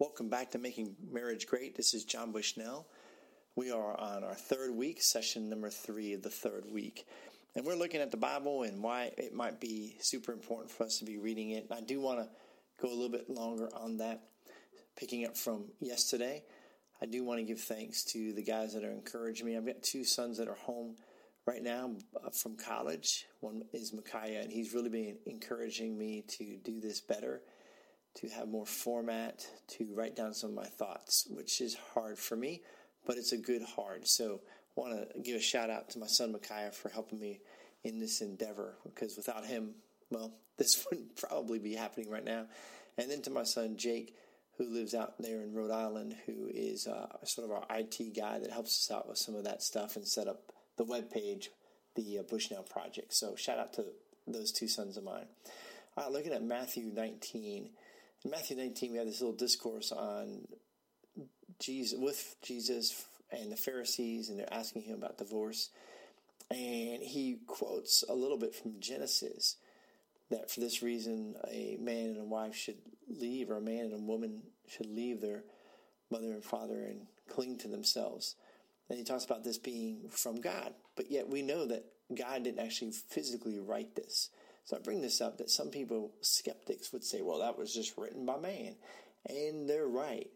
Welcome back to Making Marriage Great. This is John Bushnell. We are on our third week, session number three of the third week. And we're looking at the Bible and why it might be super important for us to be reading it. And I do want to go a little bit longer on that, picking up from yesterday. I do want to give thanks to the guys that are encouraging me. I've got two sons that are home right now uh, from college. One is Micaiah, and he's really been encouraging me to do this better to have more format, to write down some of my thoughts, which is hard for me, but it's a good hard. So I want to give a shout out to my son Micaiah for helping me in this endeavor because without him, well, this wouldn't probably be happening right now. And then to my son Jake, who lives out there in Rhode Island, who is uh, sort of our IT guy that helps us out with some of that stuff and set up the web page, the uh, Bushnell project. So shout out to those two sons of mine. Uh, looking at Matthew 19, in Matthew 19, we have this little discourse on Jesus with Jesus and the Pharisees, and they're asking him about divorce. And he quotes a little bit from Genesis that for this reason, a man and a wife should leave, or a man and a woman should leave their mother and father and cling to themselves. And he talks about this being from God. But yet we know that God didn't actually physically write this. So I bring this up that some people, skeptics, would say, well, that was just written by man. And they're right.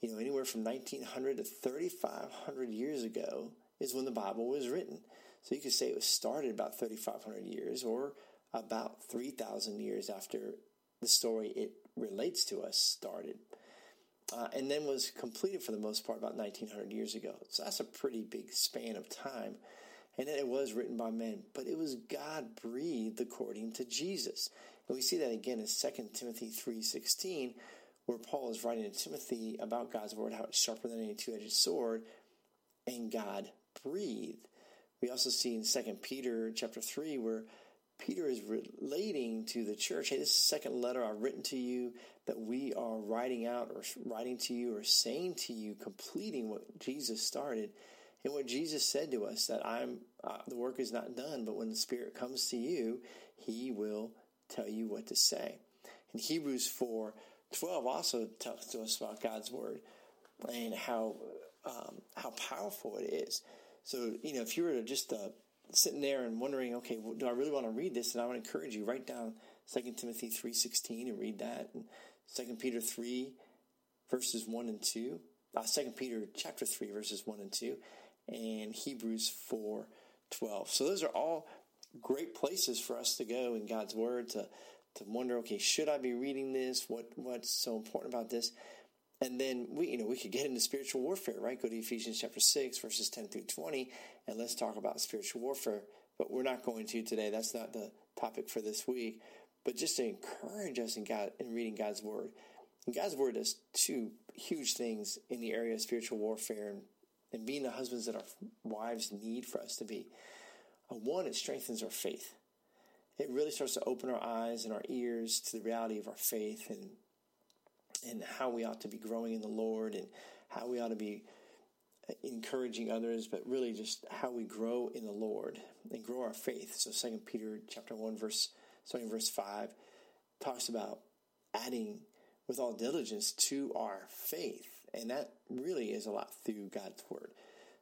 You know, anywhere from 1900 to 3,500 years ago is when the Bible was written. So you could say it was started about 3,500 years or about 3,000 years after the story it relates to us started. Uh, and then was completed for the most part about 1900 years ago. So that's a pretty big span of time and that it was written by men, but it was God breathed according to Jesus. And we see that again in 2 Timothy 3.16, where Paul is writing to Timothy about God's word, how it's sharper than any two-edged sword, and God breathed. We also see in 2 Peter chapter 3 where Peter is relating to the church, hey, this second letter I've written to you that we are writing out or writing to you or saying to you, completing what Jesus started and what Jesus said to us that I'm uh, the work is not done, but when the Spirit comes to you, He will tell you what to say. And Hebrews four twelve also talks to us about God's word and how um, how powerful it is. So you know, if you were just uh, sitting there and wondering, okay, well, do I really want to read this? And I would encourage you write down Second Timothy three sixteen and read that, and Second Peter three verses one and two. Uh, Second Peter chapter three verses one and two and Hebrews 4 12. So those are all great places for us to go in God's Word to, to wonder, okay, should I be reading this? What what's so important about this? And then we, you know, we could get into spiritual warfare, right? Go to Ephesians chapter six, verses ten through twenty, and let's talk about spiritual warfare. But we're not going to today. That's not the topic for this week. But just to encourage us in God in reading God's word. And God's word does two huge things in the area of spiritual warfare and and being the husbands that our wives need for us to be. Uh, one, it strengthens our faith. It really starts to open our eyes and our ears to the reality of our faith and and how we ought to be growing in the Lord and how we ought to be uh, encouraging others, but really just how we grow in the Lord and grow our faith. So Second Peter chapter one verse starting verse five talks about adding with all diligence to our faith. And that really is a lot through God's Word.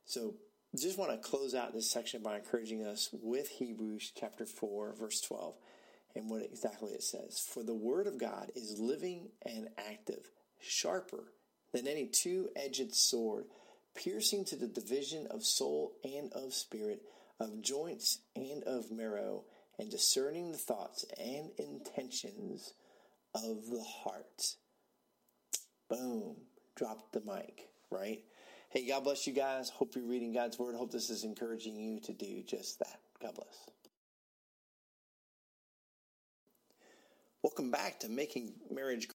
So just want to close out this section by encouraging us with Hebrews chapter 4, verse 12, and what exactly it says. For the Word of God is living and active, sharper than any two edged sword, piercing to the division of soul and of spirit, of joints and of marrow, and discerning the thoughts and intentions of the heart. Boom drop the mic, right? Hey, God bless you guys. Hope you're reading God's Word. Hope this is encouraging you to do just that. God bless. Welcome back to Making Marriage